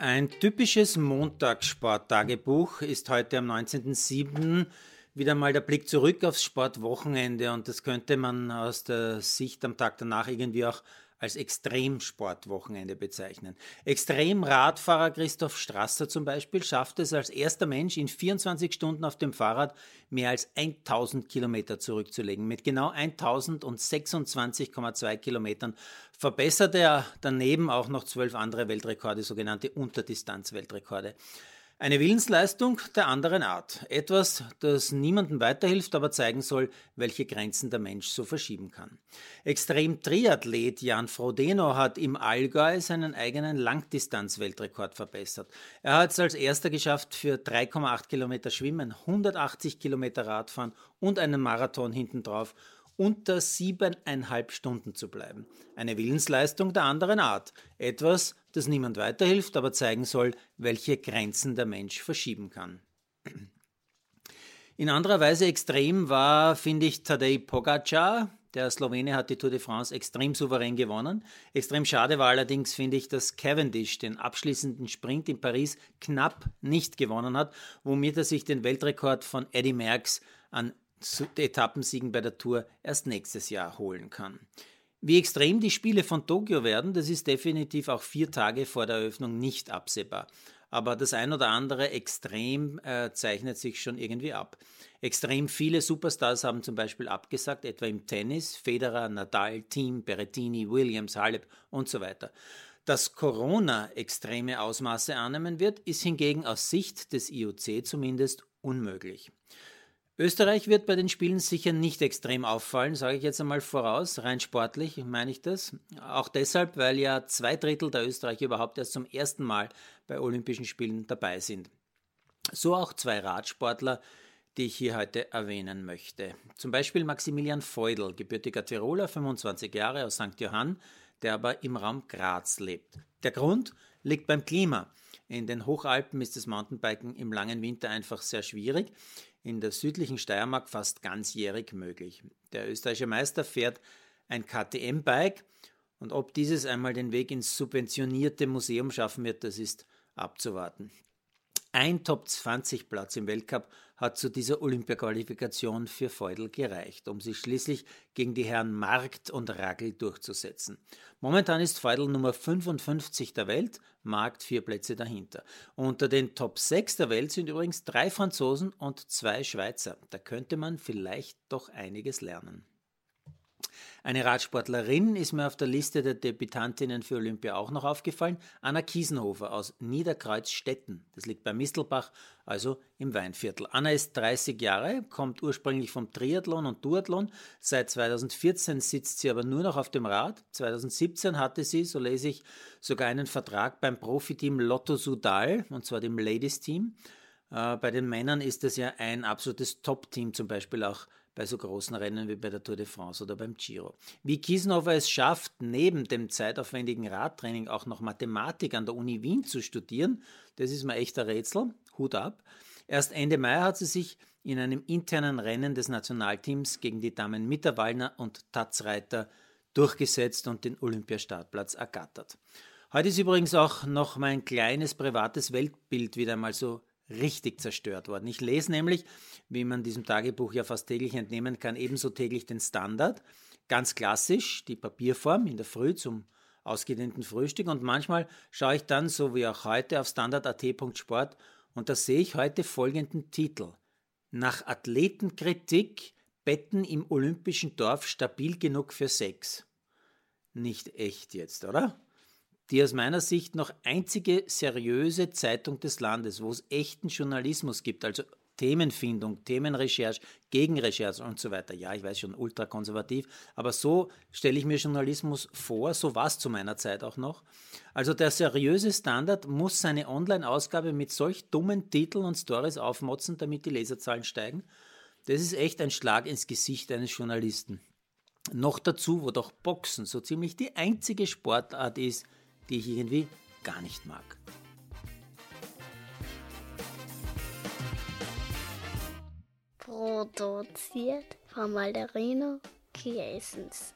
Ein typisches Montagssporttagebuch ist heute am 19.07. wieder mal der Blick zurück aufs Sportwochenende und das könnte man aus der Sicht am Tag danach irgendwie auch als Extremsportwochenende bezeichnen. Extremradfahrer Christoph Strasser zum Beispiel schafft es als erster Mensch in 24 Stunden auf dem Fahrrad mehr als 1000 Kilometer zurückzulegen. Mit genau 1026,2 Kilometern verbesserte er daneben auch noch zwölf andere Weltrekorde, sogenannte Unterdistanz-Weltrekorde. Eine Willensleistung der anderen Art. Etwas, das niemandem weiterhilft, aber zeigen soll, welche Grenzen der Mensch so verschieben kann. Extrem-Triathlet Jan Frodeno hat im Allgäu seinen eigenen Langdistanz-Weltrekord verbessert. Er hat es als erster geschafft, für 3,8 Kilometer Schwimmen, 180 Kilometer Radfahren und einen Marathon hintendrauf unter siebeneinhalb Stunden zu bleiben. Eine Willensleistung der anderen Art. Etwas, das niemand weiterhilft, aber zeigen soll, welche Grenzen der Mensch verschieben kann. In anderer Weise extrem war, finde ich, Tadej Pogacar. Der Slowene hat die Tour de France extrem souverän gewonnen. Extrem schade war allerdings, finde ich, dass Cavendish den abschließenden Sprint in Paris knapp nicht gewonnen hat, womit er sich den Weltrekord von Eddie Merckx an Etappensiegen bei der Tour erst nächstes Jahr holen kann. Wie extrem die Spiele von Tokio werden, das ist definitiv auch vier Tage vor der Eröffnung nicht absehbar. Aber das ein oder andere Extrem äh, zeichnet sich schon irgendwie ab. Extrem viele Superstars haben zum Beispiel abgesagt, etwa im Tennis, Federer, Nadal, Team, Berrettini, Williams, Halep und so weiter. Dass Corona extreme Ausmaße annehmen wird, ist hingegen aus Sicht des IOC zumindest unmöglich. Österreich wird bei den Spielen sicher nicht extrem auffallen, sage ich jetzt einmal voraus, rein sportlich meine ich das. Auch deshalb, weil ja zwei Drittel der Österreicher überhaupt erst zum ersten Mal bei Olympischen Spielen dabei sind. So auch zwei Radsportler, die ich hier heute erwähnen möchte. Zum Beispiel Maximilian Feudel, gebürtiger Tiroler, 25 Jahre aus St. Johann, der aber im Raum Graz lebt. Der Grund liegt beim Klima. In den Hochalpen ist das Mountainbiken im langen Winter einfach sehr schwierig in der südlichen Steiermark fast ganzjährig möglich. Der österreichische Meister fährt ein KTM-Bike und ob dieses einmal den Weg ins subventionierte Museum schaffen wird, das ist abzuwarten. Ein Top-20-Platz im Weltcup hat zu dieser Olympiaqualifikation für Feudel gereicht, um sich schließlich gegen die Herren Markt und Ragel durchzusetzen. Momentan ist Feudel Nummer 55 der Welt, Markt vier Plätze dahinter. Unter den Top 6 der Welt sind übrigens drei Franzosen und zwei Schweizer. Da könnte man vielleicht doch einiges lernen. Eine Radsportlerin ist mir auf der Liste der Debütantinnen für Olympia auch noch aufgefallen, Anna Kiesenhofer aus Niederkreuzstetten. Das liegt bei Mistelbach, also im Weinviertel. Anna ist 30 Jahre, kommt ursprünglich vom Triathlon und Duathlon. Seit 2014 sitzt sie aber nur noch auf dem Rad. 2017 hatte sie, so lese ich, sogar einen Vertrag beim Profiteam Lotto Sudal, und zwar dem Ladies Team. Äh, bei den Männern ist das ja ein absolutes Top-Team, zum Beispiel auch bei so großen Rennen wie bei der Tour de France oder beim Giro. Wie Kiesenhofer es schafft, neben dem zeitaufwendigen Radtraining auch noch Mathematik an der Uni Wien zu studieren, das ist mir echt ein Rätsel. Hut ab. Erst Ende Mai hat sie sich in einem internen Rennen des Nationalteams gegen die Damen Mitterwallner und Tatzreiter durchgesetzt und den Olympiastartplatz ergattert. Heute ist übrigens auch noch mein kleines privates Weltbild wieder einmal so richtig zerstört worden. Ich lese nämlich, wie man diesem Tagebuch ja fast täglich entnehmen kann, ebenso täglich den Standard. Ganz klassisch, die Papierform in der Früh zum ausgedehnten Frühstück und manchmal schaue ich dann, so wie auch heute, auf standard.at.sport und da sehe ich heute folgenden Titel. Nach Athletenkritik Betten im olympischen Dorf stabil genug für Sex. Nicht echt jetzt, oder? Die aus meiner Sicht noch einzige seriöse Zeitung des Landes, wo es echten Journalismus gibt, also Themenfindung, Themenrecherche, Gegenrecherche und so weiter. Ja, ich weiß schon, ultrakonservativ, aber so stelle ich mir Journalismus vor, so war es zu meiner Zeit auch noch. Also der seriöse Standard muss seine Online-Ausgabe mit solch dummen Titeln und Stories aufmotzen, damit die Leserzahlen steigen. Das ist echt ein Schlag ins Gesicht eines Journalisten. Noch dazu, wo doch Boxen so ziemlich die einzige Sportart ist, die ich irgendwie gar nicht mag. Produziert von Malderino Kiesens.